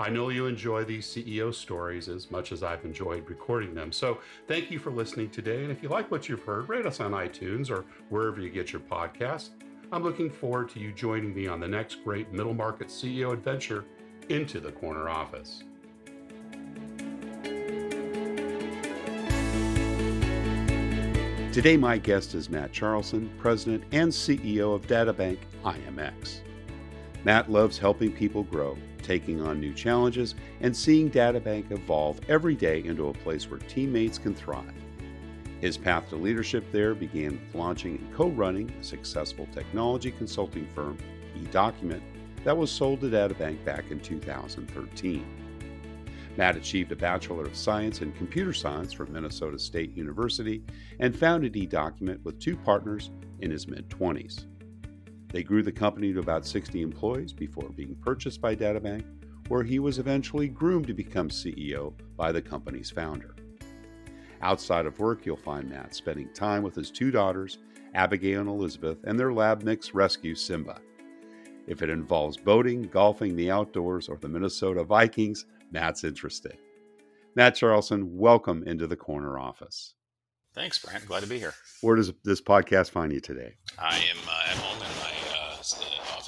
I know you enjoy these CEO stories as much as I've enjoyed recording them. So thank you for listening today. And if you like what you've heard, rate us on iTunes or wherever you get your podcasts. I'm looking forward to you joining me on the next great middle market CEO adventure into the corner office. Today, my guest is Matt Charlson, President and CEO of DataBank IMX. Matt loves helping people grow, taking on new challenges, and seeing DataBank evolve every day into a place where teammates can thrive. His path to leadership there began with launching and co running a successful technology consulting firm, eDocument, that was sold to DataBank back in 2013. Matt achieved a Bachelor of Science in Computer Science from Minnesota State University and founded eDocument with two partners in his mid 20s. They grew the company to about 60 employees before being purchased by DataBank, where he was eventually groomed to become CEO by the company's founder. Outside of work, you'll find Matt spending time with his two daughters, Abigail and Elizabeth, and their lab mix rescue, Simba. If it involves boating, golfing, the outdoors, or the Minnesota Vikings, Matt's interested. Matt Charlson, welcome into the corner office. Thanks, Brant. Glad to be here. Where does this podcast find you today? I am uh, at home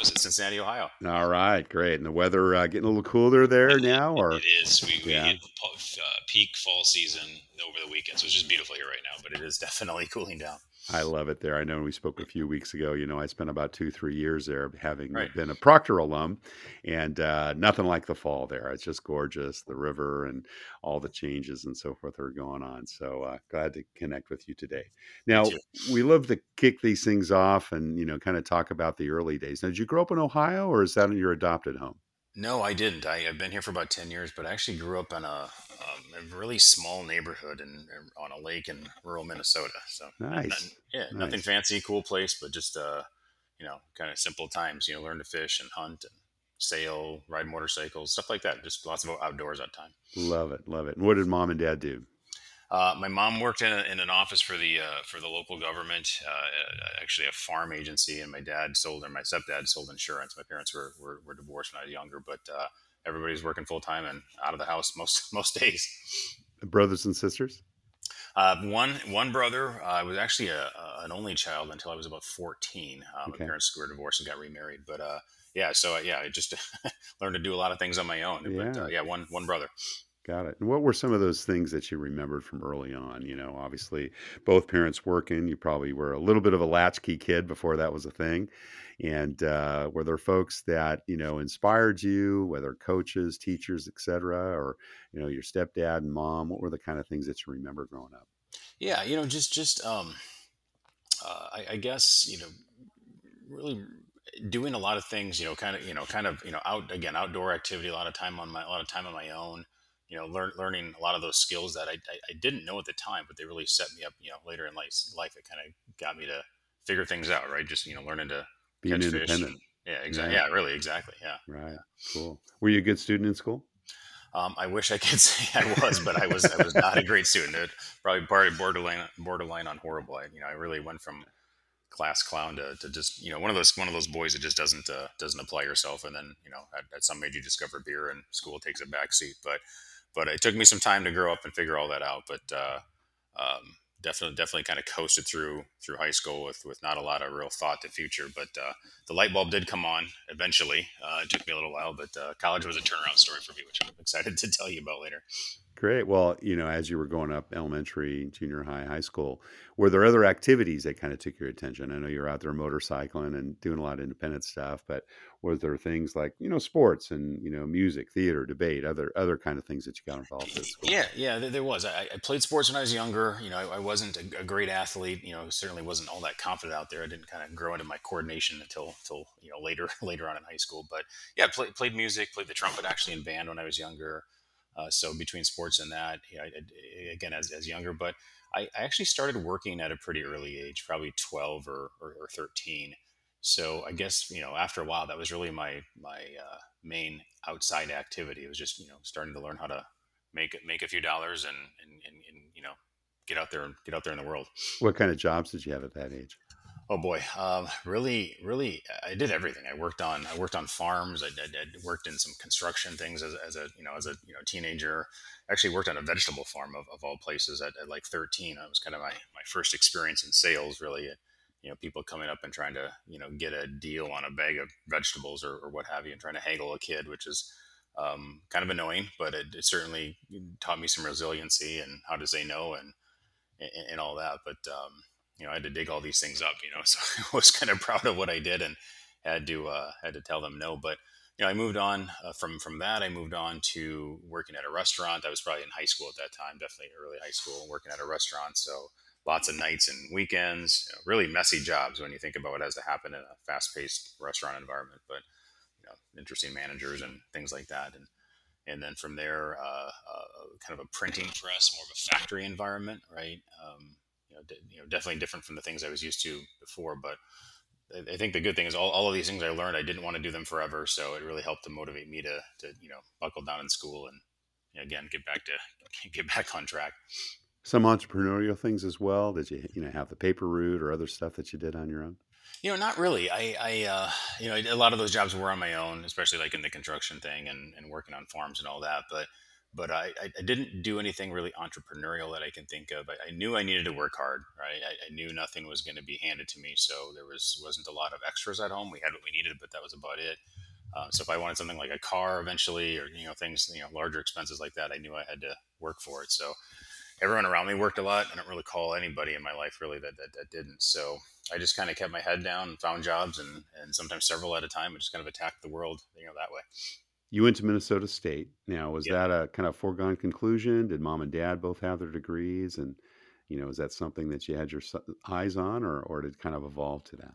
office in Cincinnati, Ohio. All right, great. And the weather uh, getting a little cooler there now, or it is. We, we yeah. hit uh, peak fall season over the weekend, so it's just beautiful here right now. But it is definitely cooling down. I love it there. I know we spoke a few weeks ago. You know, I spent about two, three years there, having right. been a Procter alum, and uh, nothing like the fall there. It's just gorgeous. The river and all the changes and so forth are going on. So uh, glad to connect with you today. Now, we love to kick these things off and you know, kind of talk about the early days. Now, did you grow up in Ohio, or is that in your adopted home? No, I didn't. I, have been here for about 10 years, but I actually grew up in a, um, a really small neighborhood in, on a lake in rural Minnesota. So nice. Nothing, yeah, nice. nothing fancy, cool place, but just, uh, you know, kind of simple times, you know, learn to fish and hunt and sail, ride motorcycles, stuff like that. Just lots of outdoors that time. Love it. Love it. And what did mom and dad do? Uh, my mom worked in, a, in an office for the uh, for the local government, uh, actually a farm agency, and my dad sold or my stepdad sold insurance. My parents were, were, were divorced when I was younger, but uh, everybody's working full time and out of the house most most days. Brothers and sisters. Uh, one one brother. I was actually a, a, an only child until I was about fourteen. Uh, okay. My parents were divorced and got remarried, but uh, yeah, so yeah, I just learned to do a lot of things on my own. Yeah. But yeah, one one brother. Got it. And what were some of those things that you remembered from early on? You know, obviously, both parents working. You probably were a little bit of a latchkey kid before that was a thing. And uh, were there folks that you know inspired you, whether coaches, teachers, etc., or you know your stepdad and mom? What were the kind of things that you remember growing up? Yeah, you know, just just um, uh, I, I guess you know, really doing a lot of things. You know, kind of you know, kind of you know, out again, outdoor activity, a lot of time on my a lot of time on my own you know, learn, learning a lot of those skills that I, I, I, didn't know at the time, but they really set me up, you know, later in life, life it kind of got me to figure things out, right? Just, you know, learning to be independent. And, yeah, exactly. Yeah. yeah. really, exactly. Yeah. Right. Cool. Were you a good student in school? Um, I wish I could say I was, but I was I was not a great student. It probably borderline borderline on horrible. I, you know, I really went from class clown to, to just you know one of those one of those boys that just doesn't uh, doesn't apply yourself, and then you know at, at some age you discover beer and school takes a back seat. But but it took me some time to grow up and figure all that out. But uh, um, definitely, definitely kind of coasted through through high school with with not a lot of real thought to future. But uh, the light bulb did come on eventually. Uh, it took me a little while, but uh, college was a turnaround story for me, which I'm excited to tell you about later. Great. Well, you know, as you were going up elementary, junior high, high school, were there other activities that kind of took your attention? I know you're out there motorcycling and doing a lot of independent stuff, but was there things like, you know, sports and, you know, music, theater, debate, other other kind of things that you got involved school? Yeah, yeah, there, was. I, I played sports when I was younger. You know, I, I wasn't a, a great athlete. You know, certainly wasn't all that confident out there. I didn't kind of grow into my coordination until until you know later later on in high school. But yeah, play, played music, played the trumpet actually in band when I was younger. Uh, so between sports and that, know, I, again, as, as younger, but I, I, actually started working at a pretty early age, probably 12 or, or, or, 13. So I guess, you know, after a while, that was really my, my uh, main outside activity. It was just, you know, starting to learn how to make, make a few dollars and, and, and, and you know, get out there and get out there in the world. What kind of jobs did you have at that age? Oh boy, um, really, really, I did everything. I worked on, I worked on farms. I, I, I, worked in some construction things as, as, a, you know, as a, you know, teenager. Actually, worked on a vegetable farm of, of all places at, at like 13. It was kind of my, my first experience in sales. Really, you know, people coming up and trying to, you know, get a deal on a bag of vegetables or, or what have you, and trying to haggle a kid, which is um, kind of annoying, but it, it, certainly taught me some resiliency and how to say no and and, and all that. But um, you know, I had to dig all these things up, you know, so I was kind of proud of what I did and had to, uh, had to tell them no. But, you know, I moved on uh, from, from that. I moved on to working at a restaurant. I was probably in high school at that time, definitely early high school, working at a restaurant. So lots of nights and weekends, you know, really messy jobs when you think about what has to happen in a fast paced restaurant environment, but, you know, interesting managers and things like that. And, and then from there, uh, uh kind of a printing press, more of a factory environment, right? Um, you know, you know, definitely different from the things I was used to before. But I, I think the good thing is all, all of these things I learned, I didn't want to do them forever. So it really helped to motivate me to, to you know, buckle down in school and you know, again, get back to get back on track. Some entrepreneurial things as well. Did you, you know, have the paper route or other stuff that you did on your own? You know, not really. I, I, uh, you know, a lot of those jobs were on my own, especially like in the construction thing and, and working on farms and all that. But but I, I, didn't do anything really entrepreneurial that I can think of. I, I knew I needed to work hard, right? I, I knew nothing was going to be handed to me, so there was wasn't a lot of extras at home. We had what we needed, but that was about it. Uh, so if I wanted something like a car eventually, or you know things, you know larger expenses like that, I knew I had to work for it. So everyone around me worked a lot. I don't really call anybody in my life really that that, that didn't. So I just kind of kept my head down and found jobs, and and sometimes several at a time, and just kind of attacked the world, you know, that way. You went to Minnesota State. Now, was that a kind of foregone conclusion? Did mom and dad both have their degrees? And, you know, is that something that you had your eyes on or, or did it kind of evolve to that?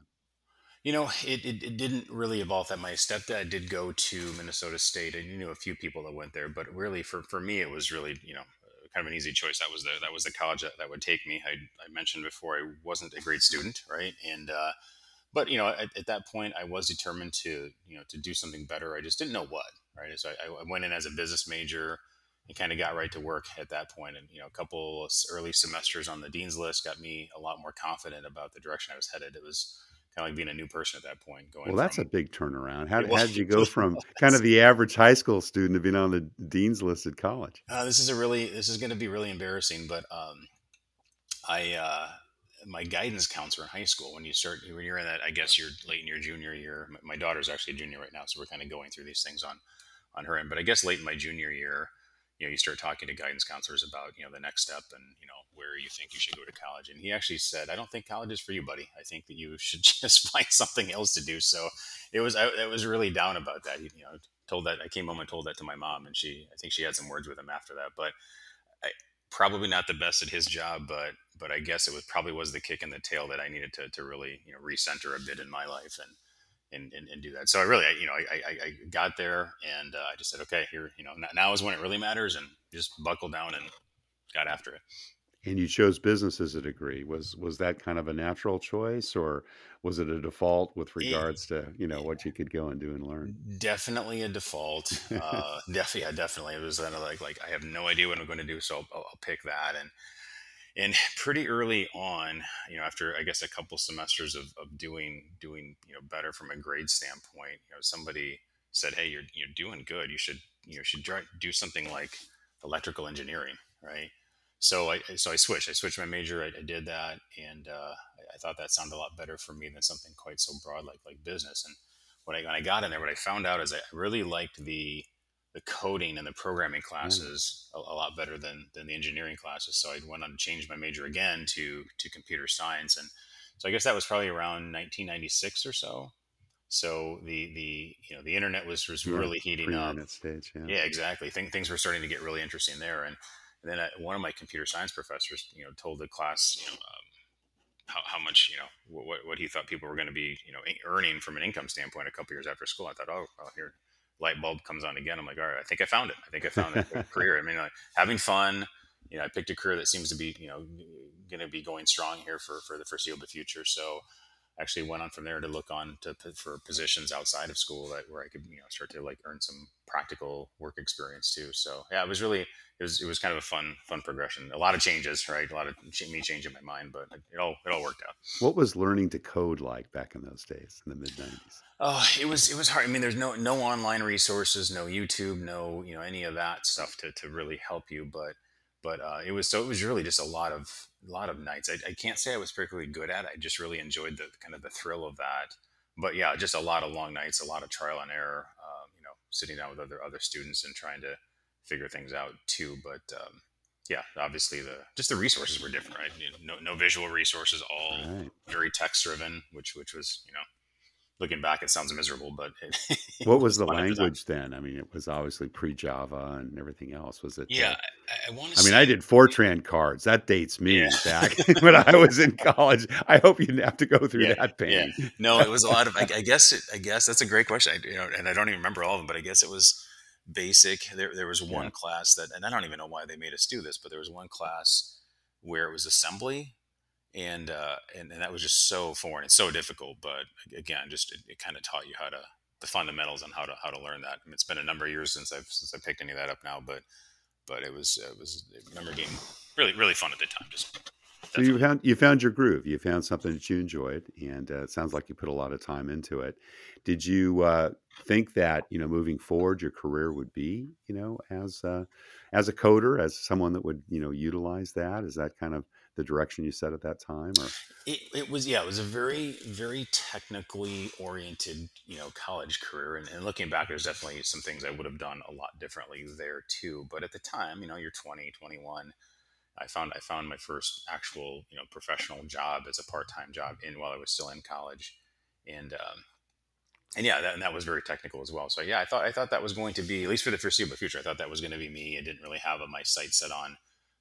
You know, it, it, it, didn't really evolve that. My stepdad did go to Minnesota State, and you knew a few people that went there. But really, for, for me, it was really you know kind of an easy choice. That was the that was the college that, that would take me. I, I mentioned before I wasn't a great student, right? And uh, but you know, at, at, that point, I was determined to you know to do something better. I just didn't know what right? So I, I went in as a business major and kind of got right to work at that point. And you know, a couple early semesters on the dean's list got me a lot more confident about the direction I was headed. It was kind of like being a new person at that point. Going well, that's from, a big turnaround. How, how did you go from kind of the average high school student to being on the dean's list at college? Uh, this is a really this is going to be really embarrassing, but um, I. Uh, my guidance counselor in high school when you start when you're in that i guess you're late in your junior year my daughter's actually a junior right now so we're kind of going through these things on on her end. But I guess late in my junior year, you know, you start talking to guidance counselors about, you know, the next step and, you know, where you think you should go to college. And he actually said, I don't think college is for you, buddy. I think that you should just find something else to do. So it was, I, I was really down about that. You know, told that I came home and told that to my mom and she, I think she had some words with him after that, but I, probably not the best at his job, but, but I guess it was probably was the kick in the tail that I needed to, to really, you know, recenter a bit in my life. And, and, and, and do that. So I really, I, you know, I, I, I got there and uh, I just said, okay, here, you know, now is when it really matters and just buckled down and got after it. And you chose business as a degree. Was was that kind of a natural choice, or was it a default with regards it, to you know what you could go and do and learn? Definitely a default. uh, def, yeah, definitely. It was kind of like like I have no idea what I'm going to do, so I'll, I'll pick that. And and pretty early on you know after i guess a couple semesters of, of doing doing you know better from a grade standpoint you know somebody said hey you're, you're doing good. You should you know should try, do something like electrical engineering right? So i so i switched. I switched my major. I, I did that and uh, I, I, thought that sounded a lot better for me than something quite so broad like like business. And when i when i got in there what i found out is i really liked the the coding and the programming classes a, a, lot better than than the engineering classes. So I went on to change my major again to to computer science, and so I guess that was probably around 1996 or so. So the the you know the internet was was yeah, really heating up. Stage, yeah. yeah, exactly. Think, things were starting to get really interesting there, and, and then I, one of my computer science professors, you know, told the class, you know, um, how, how much you know what, what he thought people were going to be you know earning from an income standpoint a couple years after school. I thought, oh, well, here light bulb comes on again. I'm like, all right, I think I found it. I think I found a career. I mean, like having fun. You know, I picked a career that seems to be you know going to be going strong here for for the foreseeable future. So actually went on from there to look on to for positions outside of school that where I could you know start to like earn some practical work experience too. So yeah, it was really it was it was kind of a fun fun progression. A lot of changes, right? A lot of me changing my mind, but it all it all worked out. What was learning to code like back in those days in the mid nineties? Oh, it was it was hard. I mean, there's no no online resources, no YouTube, no you know any of that stuff to to really help you, but but uh, it was so it was really just a lot of a lot of nights. I, I, can't say I was particularly good at. it. I just really enjoyed the kind of the thrill of that. But yeah, just a lot of long nights, a lot of trial and error. Um, you know, sitting down with other other students and trying to figure things out too. But um, yeah, obviously the just the resources were different, right? You know, no, no visual resources, all right. very text driven, which which was you know looking back, it sounds miserable, but it, what was the language then? I mean, it was obviously pre Java and everything else. Was it? Yeah, uh, I, I. I mean, I did Fortran cards. That dates me yeah. back when I was in college. I hope you didn't have to go through yeah, that pain. Yeah. No, it was a lot of. I, I guess. It, I guess that's a great question. I, you know, and I don't even remember all of them, but I guess it was basic. There, there was one class that, and I don't even know why they made us do this, but there was one class where it was assembly and uh, and, and that was just so foreign and so difficult. But again, just it, it kind of taught you how to the fundamentals and how to how to learn that. I mean, it's been a number of years since I've since I picked any of that up now, but but it was it was a memory game really really fun at the time. Just so you found you found your groove. You found something that you enjoyed, and uh, it sounds like you put a lot of time into it. Did you uh, think that you know moving forward, your career would be you know as uh, as a coder, as someone that would you know utilize that? Is that kind of the direction you set at that time or it, it was yeah it was a very very technically oriented you know college career and, and, looking back there's definitely some things i would have done a lot differently there too but at the time you know you're 20 21 i found i found my first actual you know professional job as a part-time job in while i was still in college and um, and yeah, that, and that was very technical as well. So yeah, I thought I thought that was going to be at least for the foreseeable future. I thought that was going to be me. I didn't really have a, my sight set on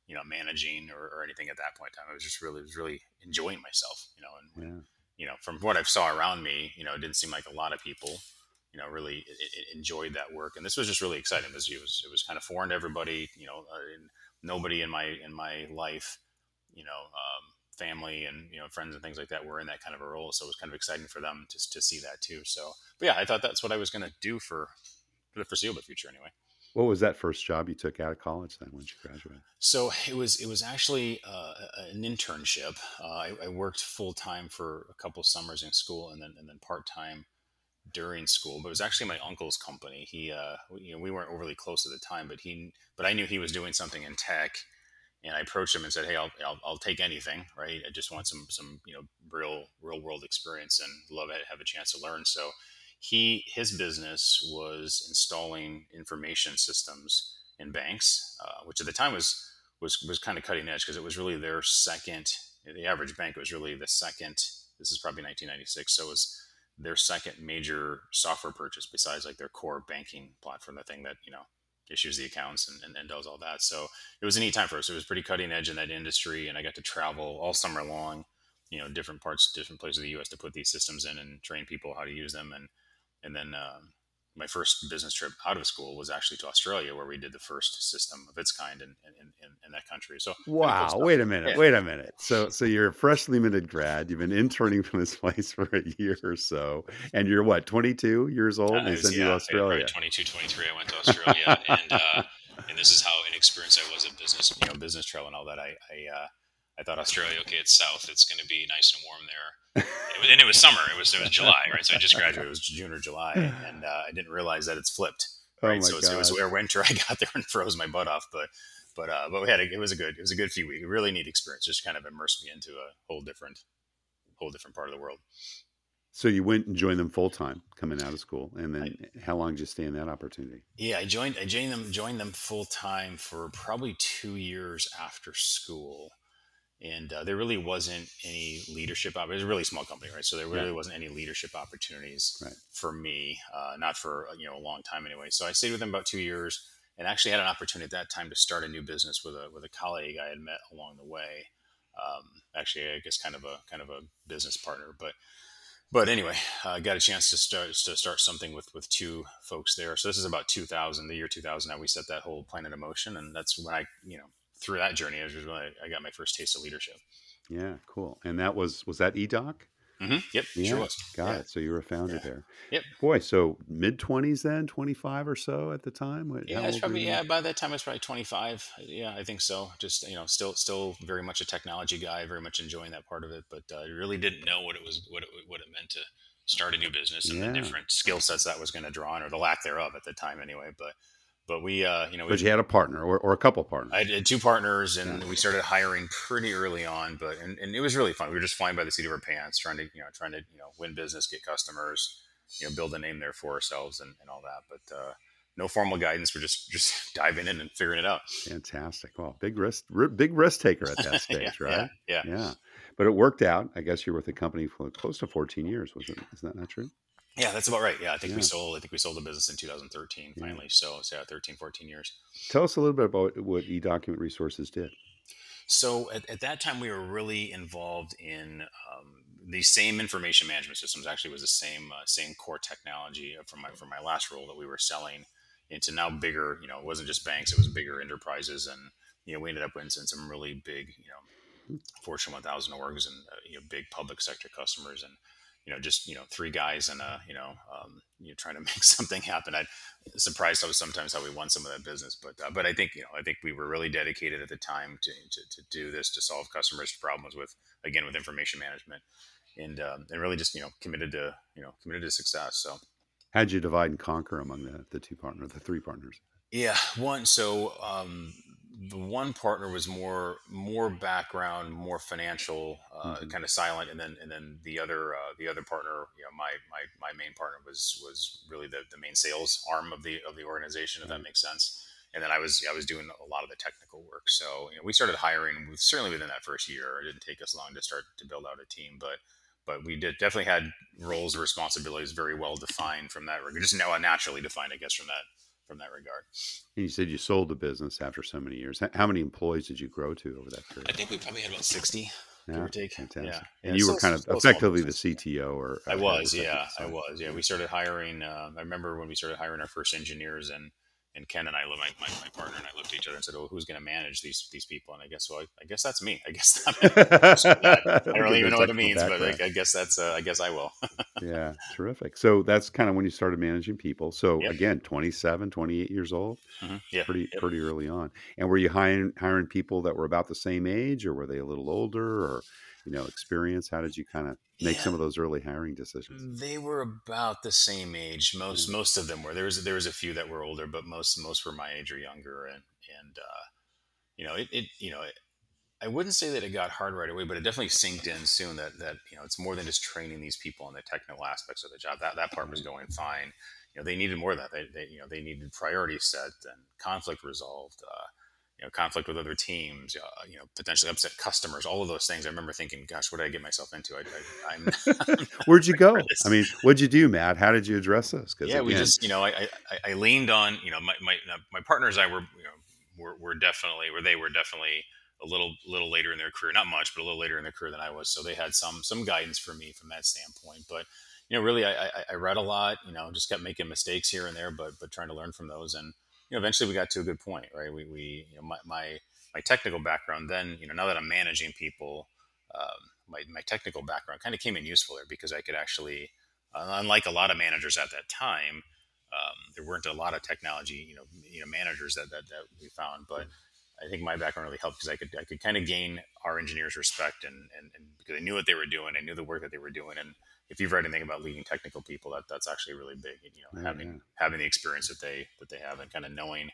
you know managing or, or anything at that point in time. I was just really was really enjoying myself, you know, and yeah. you know from what I saw around me, you know, it didn't seem like a lot of people, you know, really it, it enjoyed that work, and this was just really exciting because it was it was kind of foreign to everybody, you know, uh, nobody in my in my life, you know. Um, family and you know friends and things like that were in that kind of a role so it was kind of exciting for them to, to see that too so but yeah i thought that's what i was going to do for, for the foreseeable future anyway what was that first job you took out of college then once you graduated? So it was it was actually uh, an internship. Uh, I, I, worked full time for a couple summers in school, and then and then part time during school. But it was actually my uncle's company. He uh, you know we weren't overly close at the time, but he but I knew he was doing something in tech, and I approached him and said, "Hey, I'll, I'll, I'll take anything, right? I just want some some you know real real world experience and love it, have a chance to learn." So he his business was installing information systems in banks, uh, which at the time was was was kind of cutting edge because it was really their second. The average bank was really the second. This is probably 1996, so it was their second major software purchase besides like their core banking platform, the thing that you know issues the accounts and, and, and, does all that. So it was a neat time for us. It was pretty cutting edge in that industry, and I got to travel all summer long, you know, different parts, different places of the U.S. to put these systems in and train people how to use them. And and then um, my first business trip out of school was actually to Australia, where we did the first system of its kind in, in, in, in that country. So wow, cool wait a minute, yeah. wait a minute. So so you're a freshly minted grad. You've been interning from this place for a year or so, and you're what 22 years old? Uh, they send yeah, Australia. 22, 23. I went to Australia, and uh, and this is how inexperienced I was at business, you know, business travel and all that. I I, uh, I thought Australia, okay, it's south, it's going to be nice and warm there and it was summer. It was it was July, right? So I just graduated. It was June or July, and uh, I didn't realize that it's flipped. Oh right, oh so it was where winter. I got there and froze my butt off, but but uh, but we had a, it was a good it was a good few weeks. Really neat experience. Just kind of immersed me into a whole different whole different part of the world. So you went and joined them full time coming out of school, and then I, how long did you stay in that opportunity? Yeah, I joined. I joined them. Joined them full time for probably two years after school, and uh, there really wasn't any leadership. It was a really small company, right? So there really yeah. wasn't any leadership opportunities right. for me, uh, not for you know a long time anyway. So I stayed with them about two years, and actually had an opportunity at that time to start a new business with a with a colleague I had met along the way. Um, actually, I guess kind of a kind of a business partner, but but anyway, I uh, got a chance to start to start something with with two folks there. So this is about 2000, the year 2000. That we set that whole plan into motion, and that's when I, you know, through that journey, was when I, I got my first taste of leadership. Yeah, cool. And that was was that EDOC? Mm-hmm. Yep, yeah, sure was. Got yeah. it. So you were a founder yeah. there. Yep. Boy, so mid twenties then, twenty five or so at the time. What, yeah, it's probably yeah. By that time, I was probably twenty five. Yeah, I think so. Just you know, still still very much a technology guy, very much enjoying that part of it, but uh, really didn't know what it was, what it, what it meant to start a new business and the different skill sets that was going to draw on, or the lack thereof at the time, anyway. But but we uh, you know but you had a partner or, or a couple partners. I had two partners and yeah. we started hiring pretty early on but and, and, it was really fun. We were just flying by the seat of our pants trying to you know trying to you know win business get customers you know build a name there for ourselves and, and all that. But uh, no formal guidance. We're just just diving in and figuring it out. Fantastic. Well big risk big risk taker at that stage yeah, right? yeah, yeah. Yeah but it worked out. I guess you're with the company for close to 14 years was it? Is that not true yeah, that's about right. Yeah, I think yeah. we sold. I think we sold the business in 2013 finally. Yeah. So, so yeah, 13, 14 years. Tell us a little bit about what eDocument Resources did. So at, at that time, we were really involved in um, the same information management systems. Actually, was the same uh, same core technology from my from my last role that we were selling into now bigger. You know, it wasn't just banks; it was bigger enterprises, and you know, we ended up winning some really big, you know, Fortune 1000 orgs and uh, you know, big public sector customers and you know, just you know, three guys and a you know, um, you know, trying to make something happen. I'm surprised I was sometimes how we won some of that business, but uh, but I think you know, I think we were really dedicated at the time to, to, to do this to solve customers' problems with again with information management, and um, and really just you know committed to you know committed to success. So, how'd you divide and conquer among the the two partners, the three partners? Yeah, one. So um, the one partner was more more background, more financial, uh, mm-hmm. kind of silent, and then and then the other uh, the other partner, you know, my my my main partner was was really the, the main sales arm of the of the organization, if that makes sense. And then I was I was doing a lot of the technical work. So you know, we started hiring with, certainly within that first year. It didn't take us long to start to build out a team, but but we did definitely had roles and responsibilities very well defined from that. Just now naturally defined, I guess, from that from that regard. And you said you sold the business after so many years. How many employees did you grow to over that period? I think we probably had about 60, yeah, give or take. Fantastic. Yeah. And yeah, you were kind of effectively the CTO or I was, yeah, I was. Yeah. We started hiring, uh, I remember when we started hiring our first engineers and and Ken and I, my, my, my partner and I looked at each other and said, "Well, who's going to manage these these people?" And I guess, well, I, I guess that's me. I guess that, I don't even know what it means, background. but I, I, guess that's uh, I guess I will. yeah, terrific. So that's kind of when you started managing people. So yep. again, 27, 28 years old. Mm-hmm. Yeah, pretty yep. pretty early on. And were you hiring hiring people that were about the same age, or were they a little older, or you know experience? How did you kind of make yeah. some of those early hiring decisions? They were about the same age. Most mm-hmm. most of them were. There was there was a few that were older, but most most were my age or younger. And and uh, you know it, it you know it, I wouldn't say that it got hard right away, but it definitely sinked in soon that that you know it's more than just training these people on the technical aspects of the job. That that part was going fine. You know they needed more of that. They, they you know they needed priorities set and conflict resolved. Uh, you know, conflict with other teams, uh, you know, potentially upset customers, all of those things. I remember thinking, gosh, what did I get myself into? I, am Where'd you go? I mean, what'd you do, Matt? How did you address this? Cause yeah, again, we just, you know, I, I, I, leaned on, you know, my, my, my partners, I were, you know, were, were definitely, where they were definitely a little, little later in their career, not much, but a little later in their career than I was. So they had some, some guidance for me from that standpoint, but you know, really, I, I, I read a lot, you know, just kept making mistakes here and there, but, but trying to learn from those. And, you know, eventually we got to a good point, right? We, we you know, my, my, my technical background then, you know, now that I'm managing people, um, my, my technical background kind of came in useful there because I could actually, uh, unlike a lot of managers at that time, um, there weren't a lot of technology, you know, you know, managers that, that, that we found, but I think my background really helped because I could, I could kind of gain our engineers respect and, and, and because I knew what they were doing. I knew the work that they were doing. And if you've read anything about leading technical people, that that's actually really big, you know, having, having the experience that they, that they have and kind of knowing,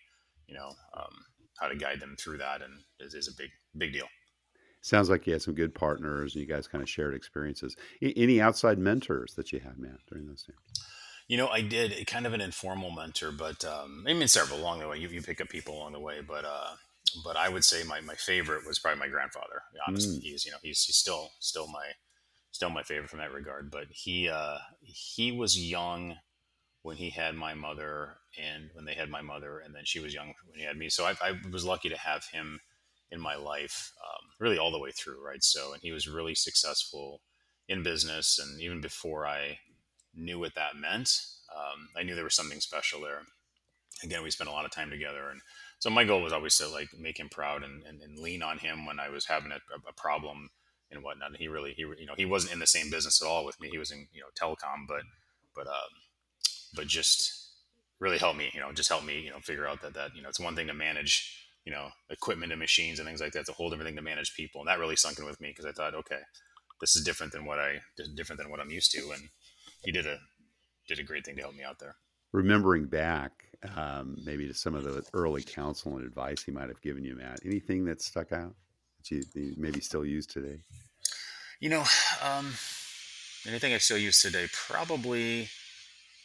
you know, um, how to guide them through that and is, is a big big deal Sounds like you had some good partners and you guys kind of shared experiences. any outside mentors that you had, Matt, during those times? You know, I did kind of an informal mentor, but um, I mean, several along the way. You, you pick up people along the way, but uh, but I would say my, my favorite was probably my grandfather. Honestly, mm. he's you know he's, he's still still my still my favorite from that regard. But he uh, he was young when he had my mother, and when they had my mother, and then she was young when he had me. So I, I was lucky to have him in my life, um, really all the way through, right? So, and he was really successful in business, and even before I knew what that meant, um, I knew there was something special there. Again, we spent a lot of time together, and so my goal was always to like make him proud and, and, and lean on him when I was having a, a, problem and whatnot. And he really, he you know, he wasn't in the same business at all with me. He was in you know telecom, but but um, but just really helped me, you know, just help me, you know, figure out that that you know it's one thing to manage you know equipment and machines and things like that. It's a whole different thing to manage people, and that really sunk in with me because I thought, okay, this is different than what I different than what I'm used to, and he did a did a great thing to help me out there. Remembering back, um, maybe to some of the early counsel and advice he might have given you, Matt. Anything that stuck out that you, you maybe still use today? You know, um, anything I still use today, probably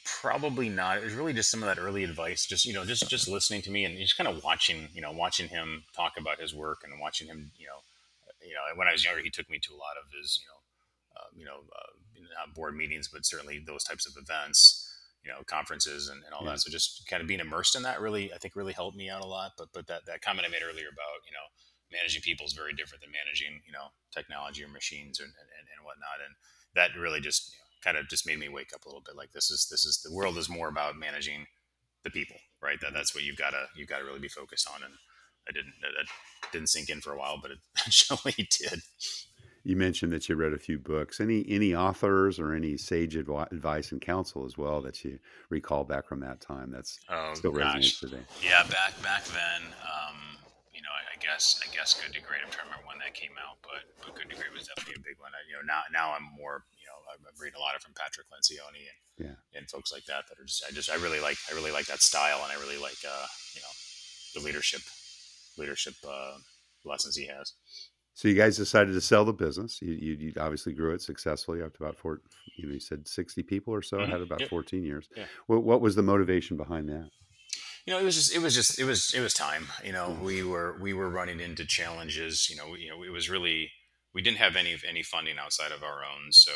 probably not. It was really just some of that early advice, just you know, just just listening to me and just kind of watching, you know, watching him talk about his work and watching him, you know, you know, when I was younger, he took me to a lot of his, you know, uh, you know, uh, not board meetings, but certainly those types of events, you know, conferences and, and all yeah. that. So just kind of being immersed in that really, I think, really helped me out a lot. But but that that comment I made earlier about you know managing people is very different than managing you know technology or machines and and, and whatnot, and that really just you know, kind of just made me wake up a little bit. Like this is this is the world is more about managing the people, right? That that's what you've got to you've got to really be focused on. And I didn't that didn't sink in for a while, but it actually did. You mentioned that you read a few books. Any any authors or any sage advice and counsel as well that you recall back from that time? That's oh, still resonates today. Yeah, back back then. Um, you know, I, I, guess I guess Good to Great. I'm trying to remember when that came out, but but Good to Great was definitely a big one. I, you know, now now I'm more You know, I'm reading a lot of from Patrick Lencioni and yeah. and folks like that that are just I just I really like I really like that style and I really like uh, you know the leadership leadership uh, lessons he has. So you guys decided to sell the business. You, you, you, obviously grew it successfully up to about four. You know, you said sixty people or so. Mm-hmm. Had about yep. fourteen years. Yeah. What, what was the motivation behind that? You know, it was just, it was just, it was, it was time. You know, we were, we were running into challenges. You know, we, you know, it was really, we didn't have any any funding outside of our own, so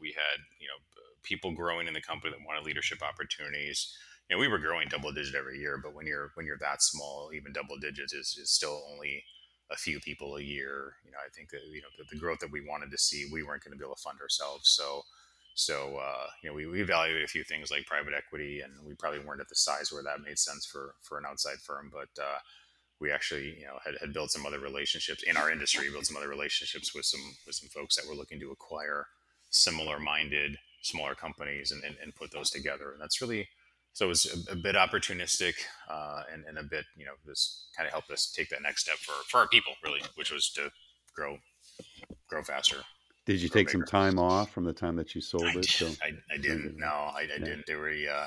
we had you know people growing in the company that wanted leadership opportunities. You know, we were growing double digit every year, but when you're when you're that small, even double digits is, is still only a few people a year. You know, I think that you know the, the growth that we wanted to see, we weren't going to be able to fund ourselves. So, so uh, you know, we, we evaluated a few things like private equity, and we probably weren't at the size where that made sense for for an outside firm. But uh, we actually you know had, had built some other relationships in our industry built some other relationships with some with some folks that were looking to acquire similar minded smaller companies and, and, and, put those together and that's really so it was a, a bit opportunistic uh, and, and a bit you know this kind of helped us take that next step for for our people really which was to grow grow faster did you take some time off from the time that you sold I it? So, I, I didn't. No, I, I yeah. didn't. There were uh,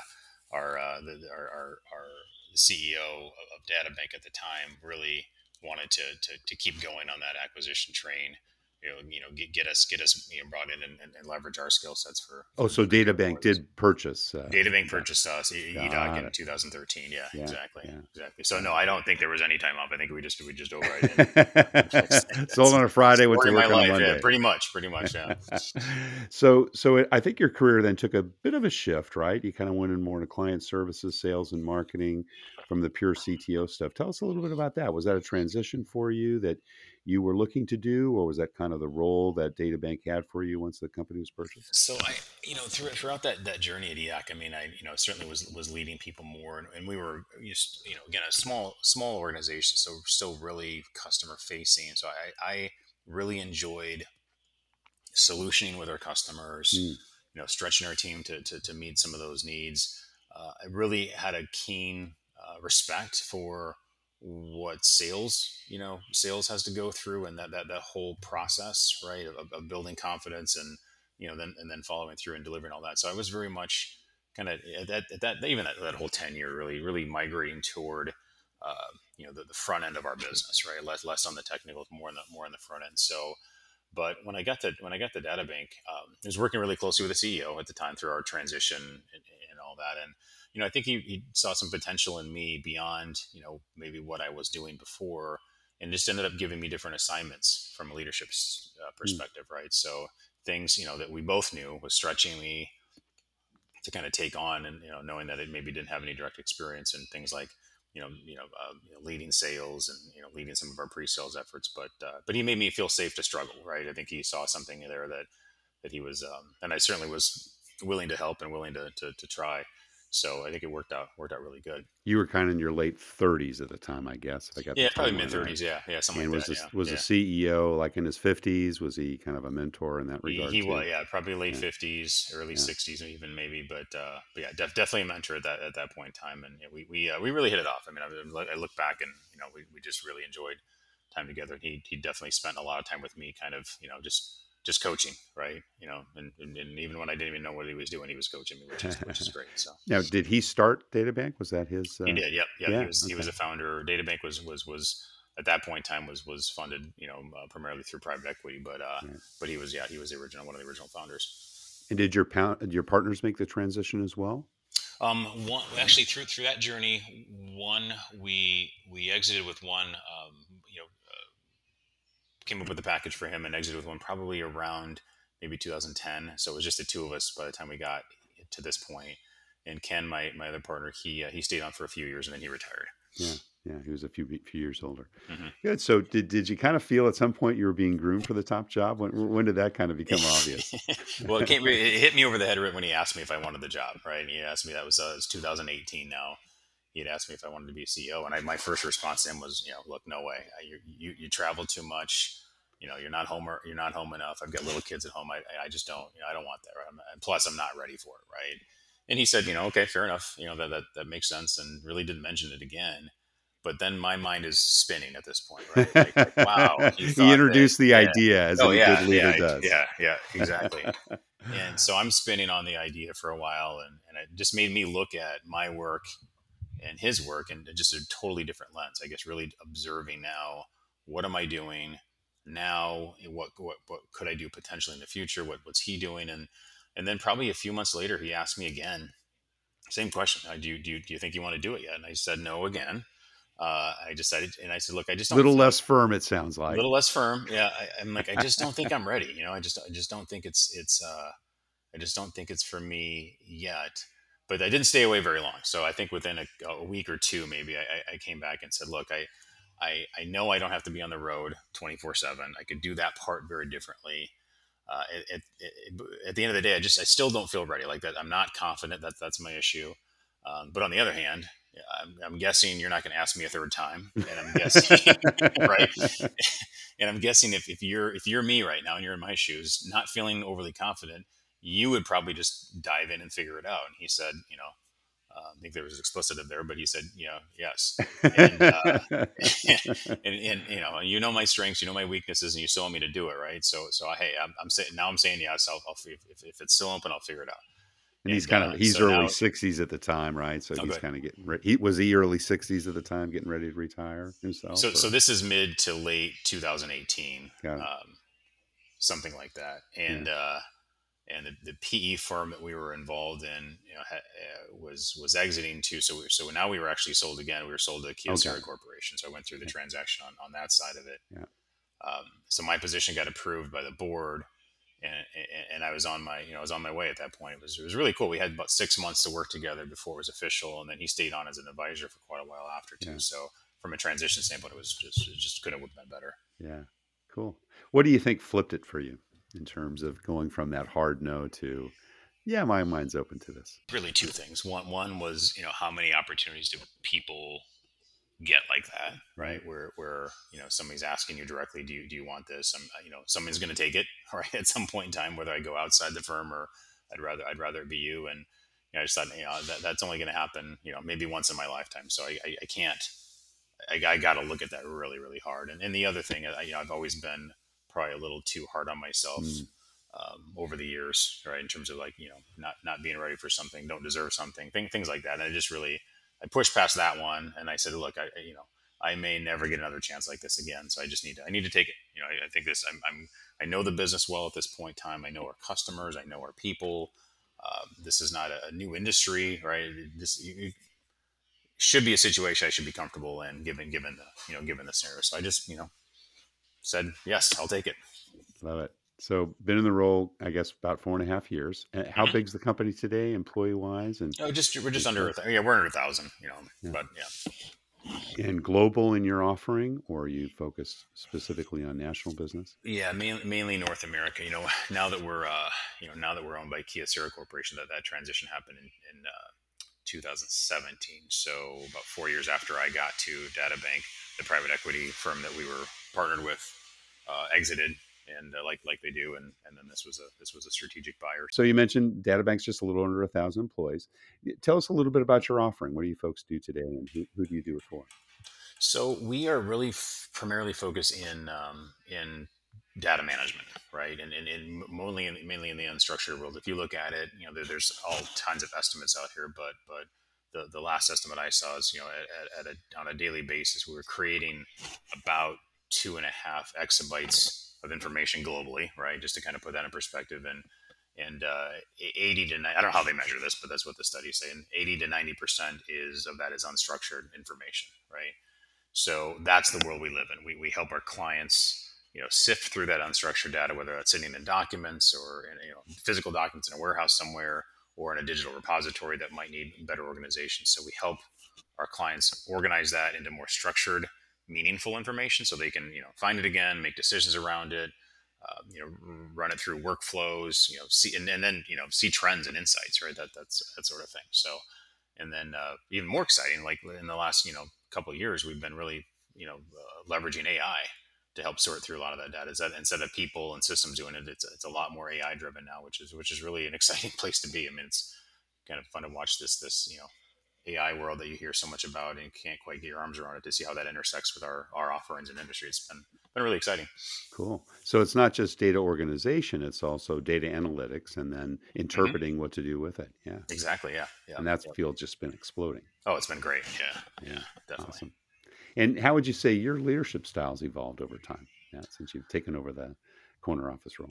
our, uh, the, our, our our CEO of DataBank at the time really wanted to, to, to keep going on that acquisition train you know, you know, get, get us get us you know, brought in and, and, leverage our skill sets for. Oh, so DataBank did purchase. Uh, DataBank purchased us EDOC in 2013. Yeah, yeah exactly, yeah. exactly. So no, I don't think there was any time off. I think we just we just right. Sold on a Friday, work on life, Monday. Yeah, pretty much, pretty much. Yeah. so so it, I think your career then took a bit of a shift, right? You kind of went in more into client services, sales, and marketing from the pure CTO stuff. Tell us a little bit about that. Was that a transition for you that you were looking to do, or was that kind of the role that DataBank had for you once the company was purchased? So I, you know, through, throughout that, that journey at EAC, I mean, I, you know, certainly was, was leading people more and, and we were just, you know, again, a small, small organization. So still really customer facing. So I, I really enjoyed solutioning with our customers, mm. you know, stretching our team to, to, to meet some of those needs. Uh, I really had a keen uh, respect for what sales you know sales has to go through and that that, that whole process right of, of building confidence and you know then and then following through and delivering all that so i was very much kind of at that, at that even that, that whole tenure really really migrating toward uh, you know the, the front end of our business, right? Less less on the technical, more on the more on the front end. So, but when I got to when I got the DataBank, um, I was working really closely with the CEO at the time through our transition and, and all that, and you know I think he, he saw some potential in me beyond you know maybe what I was doing before, and just ended up giving me different assignments from a leadership uh, hmm. perspective, mm. right? So things you know that we both knew was stretching me to kind of take on, and you know knowing that it maybe didn't have any direct experience and things like you know, you know, uh, you know, leading sales and you know, leading some of our pre-sales efforts. But uh, but he made me feel safe to struggle, right? I think he saw something there that that he was, um, and I certainly was willing to help and willing to to, to try. So I think it worked out worked out really good. You were kind of in your late thirties at the time, I guess. I got yeah, probably mid thirties. Yeah, yeah, something and like was that. yeah. was yeah. CEO like in his fifties? Was he kind of a mentor in that regard? He, he was, yeah, probably late fifties, yeah. early sixties, even maybe. But, uh, but yeah, def- definitely a mentor at that at that point in time, and we we uh, we really hit it off. I mean, I, I look back and you know we, we just really enjoyed time together. And he he definitely spent a lot of time with me, kind of you know just just coaching, right? You know, and, and, and, even when I didn't even know what he was doing, he was coaching me, which is, which is great. So now, did he start DataBank? Was that his? Uh... He did. Yep. Yep. Yeah. He was, okay. he was a founder. DataBank was, was, was at that point in time was, was funded, you know, uh, primarily through private equity, but, uh, yeah. but he was, yeah, he was the original, one of the original founders. And did your pound, your partners make the transition as well? Um, one actually through, through that journey, one, we, we exited with one, um, came up with a package for him and exited with one probably around maybe 2010. So it was just the two of us by the time we got to this point. And Ken, my, my other partner, he uh, he stayed on for a few years and then he retired. Yeah, yeah, he was a few few years older. Mm-hmm. Good. So did, did you kind of feel at some point you were being groomed for the top job? When when did that kind of become obvious? well, it, came, it hit me over the head when he asked me if I wanted the job. Right, and he asked me that was uh, it was 2018 now he had asked me if I wanted to be a CEO, and I, my first response to him was, you know, look, no way. You, you, you travel too much. You know, you're not home. Or, you're not home enough. I've got little kids at home. I, I just don't. You know, I don't want that. Right. and plus, I'm not ready for it. Right. And he said, you know, okay, fair enough. You know, that that, that makes sense, and really didn't mention it again. But then my mind is spinning at this point. Right? Like, like, wow. he introduced that, the yeah. idea as oh, a yeah, good leader yeah, does. Yeah. Yeah. Exactly. and so I'm spinning on the idea for a while, and and it just made me look at my work and his work and just a totally different lens. I guess really observing now what am I doing now? What what what could I do potentially in the future? What what's he doing? And and then probably a few months later, he asked me again, same question. Do you do you, do you think you want to do it yet? And I said no again. Uh, I decided, and I said, look, I just a little less firm. It sounds like a little less firm. Yeah, I, am like, I just don't think I'm ready. You know, I just I just don't think it's it's uh, I just don't think it's for me yet but I didn't stay away very long. So I think within a, a week or two, maybe I, I, came back and said, look, I, I, I know I don't have to be on the road 24 seven. I could do that part very differently. Uh, at, at, at, the end of the day, I just, I still don't feel ready like that. I'm not confident that that's my issue. Um, but on the other hand, I'm, I'm guessing you're not going to ask me a third time. And I'm guessing, right. and I'm guessing if, if you're, if you're me right now and you're in my shoes, not feeling overly confident, you would probably just dive in and figure it out. And he said, you know, uh, I think there was an explicit of there, but he said, you know, yes. And, uh, and, and, you know, you know my strengths, you know my weaknesses, and you still want me to do it, right? So, so hey, I'm, I'm saying now I'm saying yes. I'll, I'll if, if, it's still open, I'll figure it out. And, and he's kind of uh, he's so early sixties at the time, right? So oh, he's kind of getting re- he was he early sixties at the time, getting ready to retire himself. So, or? so this is mid to late 2018, um, something like that, and. Yeah. And the, the, PE firm that we were involved in you know, ha, uh, was was exiting too. So we, so now we were actually sold again. We were sold to Kyocera okay. Corporation. So I went through the transaction on, on that side of it. Yeah. Um, so my position got approved by the board, and, and, I was on my you know I was on my way at that point. It was it was really cool. We had about six months to work together before it was official, and then he stayed on as an advisor for quite a while after too. Yeah. So from a transition standpoint, it was just it just couldn't have been better. Yeah, cool. What do you think flipped it for you? In terms of going from that hard no to yeah my mind's open to this. Really two things. One one was you know how many opportunities do people get like that? Right. Where where you know somebody's asking you directly do you do you want this? And you know somebody's going to take it right at some point in time whether i go outside the firm or i'd rather i'd rather be you. And you know, i just thought you know that, that's only going to happen you know maybe once in my lifetime. So i i, I can't I, I got to look at that really really hard. And, and the other thing I, you know i've always been probably a little too hard on myself mm. um, over the years, right? In terms of like you know not not being ready for something, don't deserve something, thing, things like that. And I just really I pushed past that one and I said, look, I, you know, I may never get another chance like this again. So I just need to, I need to take it. You know, I, I think this, I'm, I'm, I know the business well at this point in time. I know our customers. I know our people. Uh, this is not a, new industry, right? This you, should be a situation I should be comfortable in, given given the you know given the scenario. So I just you know said yes, I'll take it. Love it. So been in the role, I guess, about four and a half years. And how mm-hmm. big's the company today, employee wise? And oh, just we're just under yeah, we're under a thousand, you know, yeah. but yeah. And global in your offering, or are you focused specifically on national business? Yeah, mainly, mainly North America. You know, now that we're uh, you know now that we're owned by Kia Kyocera Corporation, that that transition happened in, in uh, 2017. So about four years after I got to DataBank, the private equity firm that we were partnered with uh, exited and uh, like like they do, and and then this was a this was a strategic buyer. So you mentioned DataBank's just a little under a thousand employees. Tell us a little bit about your offering. What do you folks do today, and who, who do you do it for? So we are really f- primarily focused in um, in data management, right? And, and, and mainly in, mainly in the unstructured world. If you look at it, you know there, there's all kinds of estimates out here, but but the, the last estimate I saw is you know at, at a, on a daily basis we were creating about two and a half exabytes of information globally, right? Just to kind of put that in perspective. And and uh, 80 to 90, I don't know how they measure this, but that's what the studies say. And 80 to 90 percent is of that is unstructured information, right? So that's the world we live in. We, we help our clients, you know, sift through that unstructured data, whether that's sitting in documents or in, you know physical documents in a warehouse somewhere or in a digital repository that might need better organization. So we help our clients organize that into more structured meaningful information so they can you know find it again make decisions around it uh, you know run it through workflows you know see and, and, then you know see trends and insights right? That that's that sort of thing. So and then uh, even more exciting like in the last you know couple of years we've been really you know uh, leveraging ai to help sort through a lot of that data. Is that instead of people and systems doing it it's, it's a lot more ai driven now which is which is really an exciting place to be. I mean it's kind of fun to watch this this you know AI world that you hear so much about and can't quite get your arms around it to see how that intersects with our, our offerings and industry. It's been been really exciting. Cool. So it's not just data organization; it's also data analytics and then mm-hmm. interpreting mm-hmm. what to do with it. Yeah. Exactly. Yeah. Yeah. And that yep. field just been exploding. Oh, it's been great. Yeah. Yeah. Definitely. Awesome. And how would you say your leadership styles evolved over time? Yeah, since you've taken over the corner office role.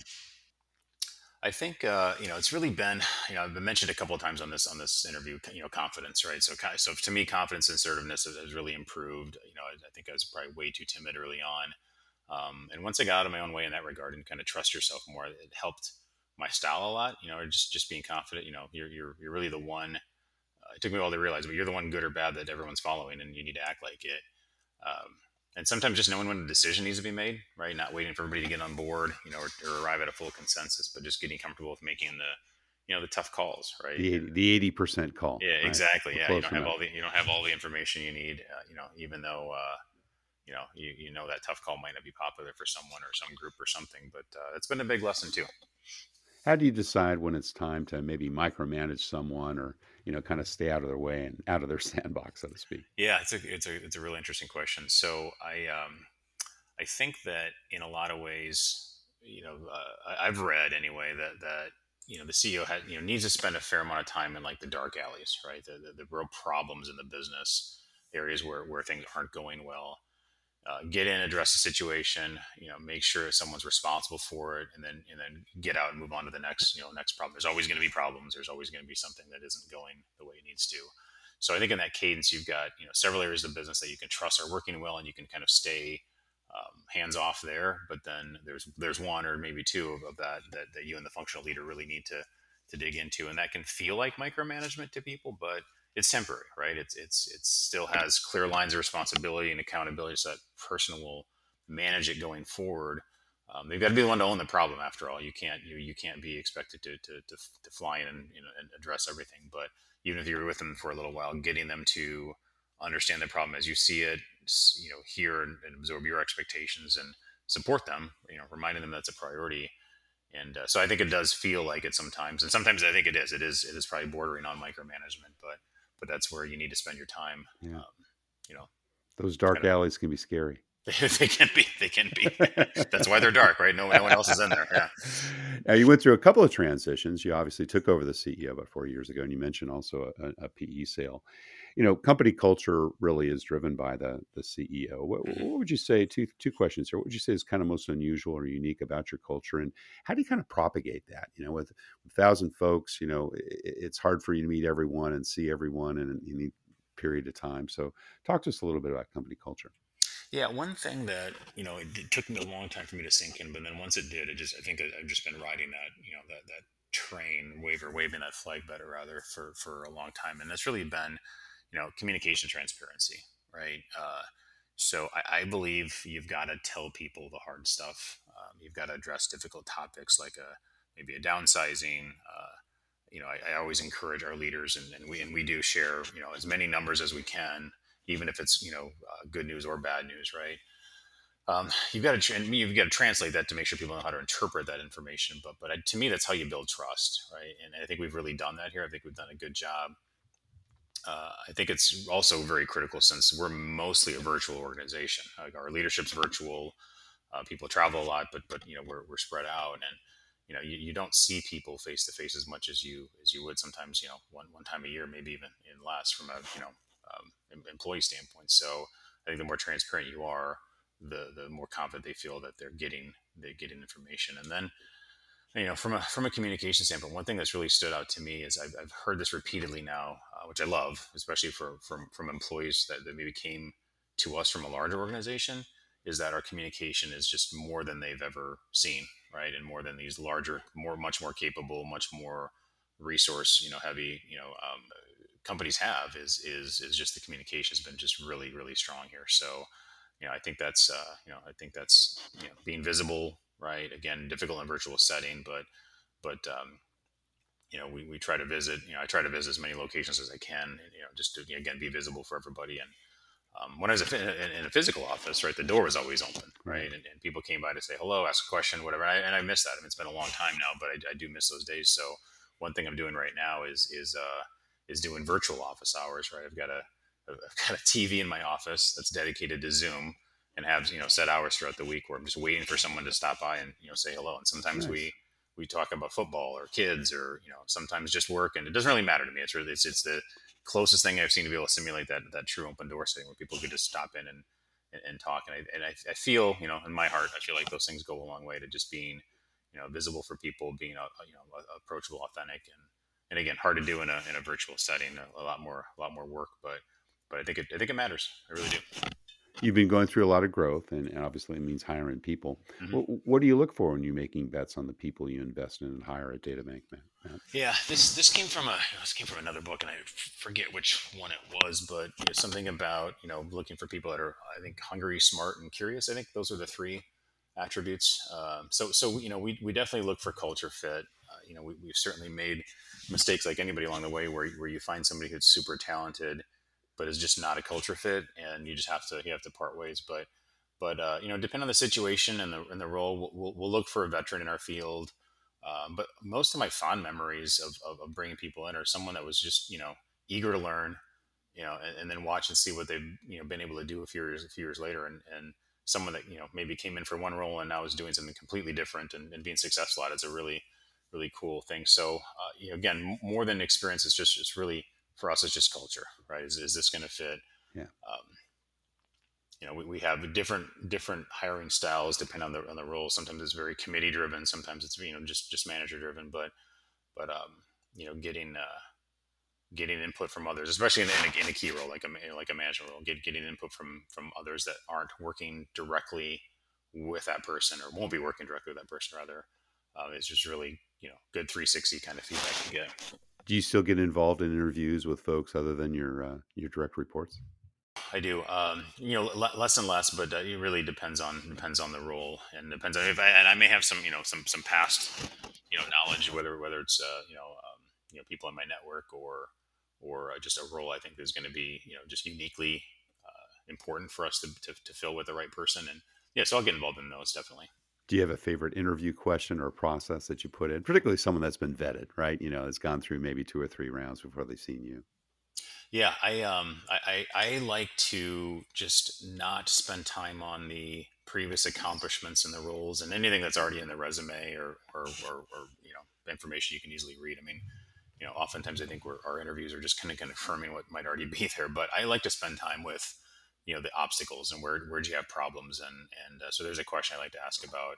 I think uh, you know it's really been you know I've been mentioned a couple of times on this on this interview you know confidence right? So so to me confidence and assertiveness has, really improved you know I, I, think I was probably way too timid early on. Um, and once I got out of my own way in that regard and kind of trust yourself more it helped my style a lot you know just just being confident you know you're you're, you're really the one uh, it took me a while to realize but you're the one good or bad that everyone's following and you need to act like it. Um, and sometimes just knowing when a decision needs to be made, right? Not waiting for everybody to get on board, you know, or, or arrive at a full consensus, but just getting comfortable with making the, you know, the tough calls, right? The the eighty percent call. Yeah, right? exactly. yeah, you don't enough. have all the you don't have all the information you need. Uh, you know, even though uh, you know you, you know that tough call might not be popular for someone or some group or something, but uh, it's been a big lesson too. How do you decide when it's time to maybe micromanage someone or you know kind of stay out of their way and out of their sandbox, so to speak? Yeah, it's a it's a it's a really interesting question. So I um, I think that in a lot of ways, you know, uh, I've read anyway that that you know the CEO has you know needs to spend a fair amount of time in like the dark alleys, right? The the, the real problems in the business areas where where things aren't going well uh, get in, address the situation, you know, make sure someone's responsible for it, and then and then get out and move on to the next, you know, next problem. There's always going to be problems. There's always going to be something that isn't going the way it needs to. So I think in that cadence, you've got you know several areas of business that you can trust are working well, and you can kind of stay um, hands off there. But then there's there's one or maybe two of, of that, that that you and the functional leader really need to to dig into, and that can feel like micromanagement to people, but it's temporary, right? It's it's it still has clear lines of responsibility and accountability, so that person will manage it going forward. Um, they've got to be the one to own the problem. After all, you can't you you can't be expected to to, to, to fly in and, you know, and address everything. But even if you're with them for a little while, getting them to understand the problem as you see it, you know, hear and, and absorb your expectations and support them. You know, reminding them that's a priority. And uh, so I think it does feel like it sometimes, and sometimes I think it is. It is. It is probably bordering on micromanagement, but but that's where you need to spend your time. Yeah. Um, you know, those dark kinda, alleys can be scary. they can be. They can be. that's why they're dark, right? No, no one else is in there. Yeah. Now you went through a couple of transitions. You obviously took over the CEO about four years ago, and you mentioned also a, a PE sale. You know, company culture really is driven by the the CEO. What, Mhm. what would you say? Two two questions here. What would you say is kind of most unusual or unique about your culture, and how do you kind of propagate that? You know, with a thousand folks, you know, i it's hard for you to meet everyone and see everyone in any period of time. So, talk to us a little bit about company culture. Yeah, one thing that you know it, it took me a long time for me to sink in, but then once it did, it just I think I've just been riding that you know that that train wave or waving that flag better rather for for a long time, and that's really been you know communication transparency, right? Uh, so I, I believe you've got to tell people the hard stuff. Um, you've got to address difficult topics like a maybe a downsizing. Uh, you know, I, I always encourage our leaders, and, and we and we do share you know as many numbers as we can even if it's you know uh, good news or bad news, right? Um, you've got to you've got to translate that to make sure people know how to interpret that information. But but to me, that's how you build trust, right? And I think we've really done that here. I think we've done a good job. Uh, I think it's also very critical since we're mostly a virtual organization. Like our leadership's virtual. Uh, people travel a lot, but but you know we're, we're spread out, and you know you, you don't see people face to face as much as you as you would sometimes. You know one one time a year, maybe even in less from a you know um, employee standpoint. So I think the more transparent you are, the the more confident they feel that they're getting they're getting information. And then you know from a from a communication standpoint, one thing that's really stood out to me is I've, I've heard this repeatedly now, uh, which I love, especially for from from employees that, that maybe came to us from a larger organization, is that our communication is just more than they've ever seen, right? And more than these larger, more much more capable, much more resource, you know, heavy, you know, um, companies have is is is just the communication has been just really really strong here. So, you know, I think that's uh, you know I think that's you know being visible, right? Again, difficult in virtual setting, but but um, you know we, we try to visit. You know, I try to visit as many locations as I can. You know, just to again be visible for everybody. And um, when I was in a physical office, right, the door was always open, right, and, and people came by to say hello, ask a question, whatever. And I, and I miss that. I mean, it's been a long time now, but I, I do miss those days. So one thing I'm doing right now is is uh, is doing virtual office hours. Right, I've got a I've got a TV in my office that's dedicated to Zoom and have you know set hours throughout the week where I'm just waiting for someone to stop by and you know say hello. And sometimes Nice. we we talk about football or kids or you know sometimes just work, and it doesn't really matter to me. It's really it's, it's the closest thing I've seen to be able to simulate that that true open door setting where people could just stop in and and, and talk. And I and I, I feel you know in my heart I feel like those things go a long way to just being you know visible for people, being uh, you know approachable, authentic, and and again hard to do in a in a virtual setting. A, a lot more a lot more work, but but I think it I think it matters. I really do. You've been going through a lot of growth, and, and obviously it means hiring people. Mhm. What, what do you look for when you're making bets on the people you invest in and hire at DataBank, man? Matt? Yeah, this this came from a this came from another book, and I forget which one it was, but you know, something about you know looking for people that are I think hungry, smart, and curious. I think those are the three attributes. Um, so so you know we, we definitely look for culture fit. Uh, you know we, we've certainly made mistakes like anybody along the way where where you find somebody who's super talented, but it's just not a culture fit, and you just have to you have to part ways. But but uh, you know depending on the situation and the and the role, we'll, we'll, we'll look for a veteran in our field. Um, but most of my fond memories of, of, of bringing people in are someone that was just you know eager to learn, you know, and, and then watch and see what they've you know been able to do a few years a few years later, and and someone that you know maybe came in for one role and now is doing something completely different and, and being successful at it is a really really cool thing. So uh, you know, again, more than experience, it's just it's really for us, it's just culture, right? Is, is this going to fit? Yeah. Um, you know, we, we have different different hiring styles depending on the on the role. Sometimes it's very committee driven. Sometimes it's you know just just manager driven. But but um, you know, getting uh, getting input from others, especially in, in, a, in a key role like a like a management role, get, getting input from from others that aren't working directly with that person or won't be working directly with that person rather. Uh, it's just really you know good 360 kind of feedback to get. Do you still get involved in interviews with folks other than your uh, your direct reports? I do. Um, you know, l- less and less, but uh, it really depends on depends on the role and depends on if I, and I may have some you know some some past you know knowledge whether whether it's uh, you know um, you know people in my network or or uh, just a role I think is going to be you know just uniquely uh, important for us to, to to fill with the right person and yeah, so I'll get involved in those definitely. Do you have a favorite interview question or process that you put in, particularly someone that's been vetted, right? You know, has gone through maybe two or three rounds before they've seen you. Yeah, I um I, I, I like to just not spend time on the previous accomplishments and the roles and anything that's already in the resume or or, or, or you know information you can easily read. I mean, you know, oftentimes I think our interviews are just kind of confirming what might already be there. But I like to spend time with, you know, the obstacles and where where do you have problems, and and uh, so there's a question I like to ask about,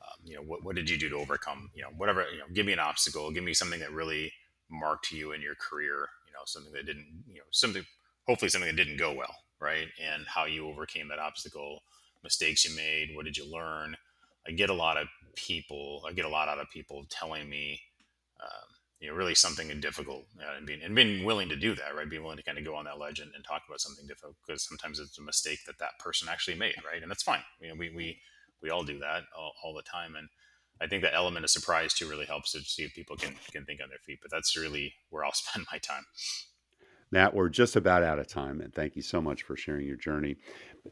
um, you know, what what did you do to overcome, you know, whatever, you know, give me an obstacle, give me something that really marked you in your career, you know, something that didn't, you know, something hopefully something that didn't go well, right, and how you overcame that obstacle, mistakes you made, what did you learn. I get a lot of people, I get a lot out of people telling me. Um, you know, really something difficult uh, and being and being willing to do that, right? Being willing to kind of go on that ledge and, and talk about something difficult because sometimes it's a mistake that that person actually made, right? And that's fine. You know, we we we all do that all, all the time, and I think that element of surprise too really helps to see if people can can think on their feet. But that's really where I'll spend my time. Matt, we're just about out of time, and thank you so much for sharing your journey.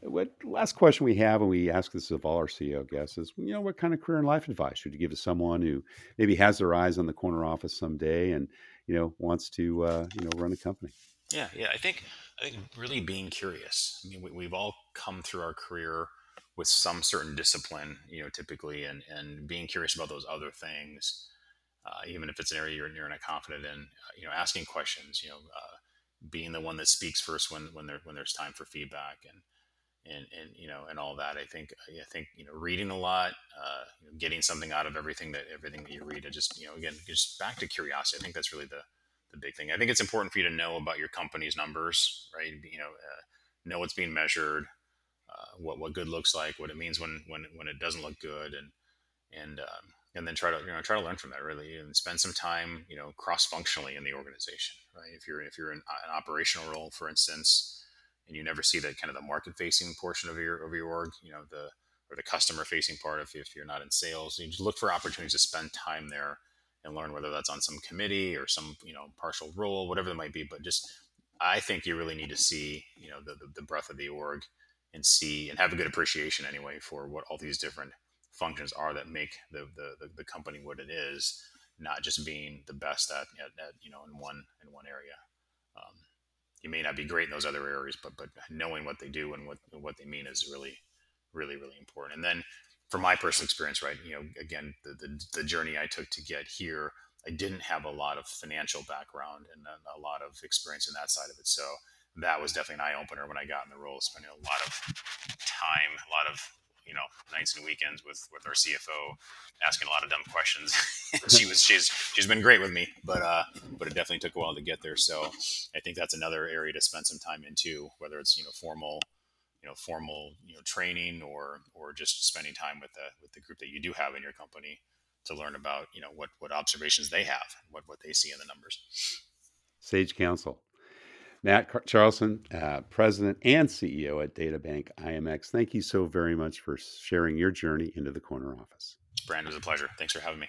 What last question we have, and we ask this of all our CEO guests, is you know what kind of career and life advice should you give to someone who maybe has their eyes on the corner office someday and you know wants to uh, you know run a company? Yeah, yeah, I think I think really being curious. I mean, we, we've all come through our career with some certain discipline, you know, typically, and and being curious about those other things, uh, even if it's an area you're, you're not confident in, uh, you know, asking questions, you know, uh, being the one that speaks first when when there when there's time for feedback and and and you know and all that. I think I think you know reading a lot, uh, you know, getting something out of everything that everything that you read, and just you know again just back to curiosity. I think that's really the the big thing. I think it's important for you to know about your company's numbers, right? You know, uh, know what's being measured, uh, what what good looks like, what it means when when when it doesn't look good, and and um, and then try to you know try to learn from that really and spend some time you know cross functionally in the organization right if you're if you're in an operational role for instance and you never see that kind of the market facing portion of your of your org you know the or the customer facing part if, if you're not in sales you just look for opportunities to spend time there and learn whether that's on some committee or some you know partial role whatever it might be but just i think you really need to see you know the, the, the breadth of the org and see and have a good appreciation anyway for what all these different functions are that make the, the, the, company what it is, not just being the best at, at, at you know, in one, in one area. Um, you may not be great in those other areas, but, but knowing what they do and what, what they mean is really, really, really important. And then from my personal experience, right, you know, again, the, the, the journey I took to get here, I didn't have a lot of financial background and a lot of experience in that side of it. So that was definitely an eye opener when I got in the role, spending a lot of time, a lot of you know nights and weekends with with our CFO, asking a lot of dumb questions. she was she's she's been great with me, but uh, but it definitely took a while to get there. So I think that's another area to spend some time into, whether it's you know formal you know formal you know training or or just spending time with the with the group that you do have in your company to learn about you know what what observations they have what what they see in the numbers sage counsel Matt Charlson, uh, President and CEO at DataBank IMX, thank you so very much for sharing your journey into the corner office. Brant, it was a pleasure. Thanks for having me.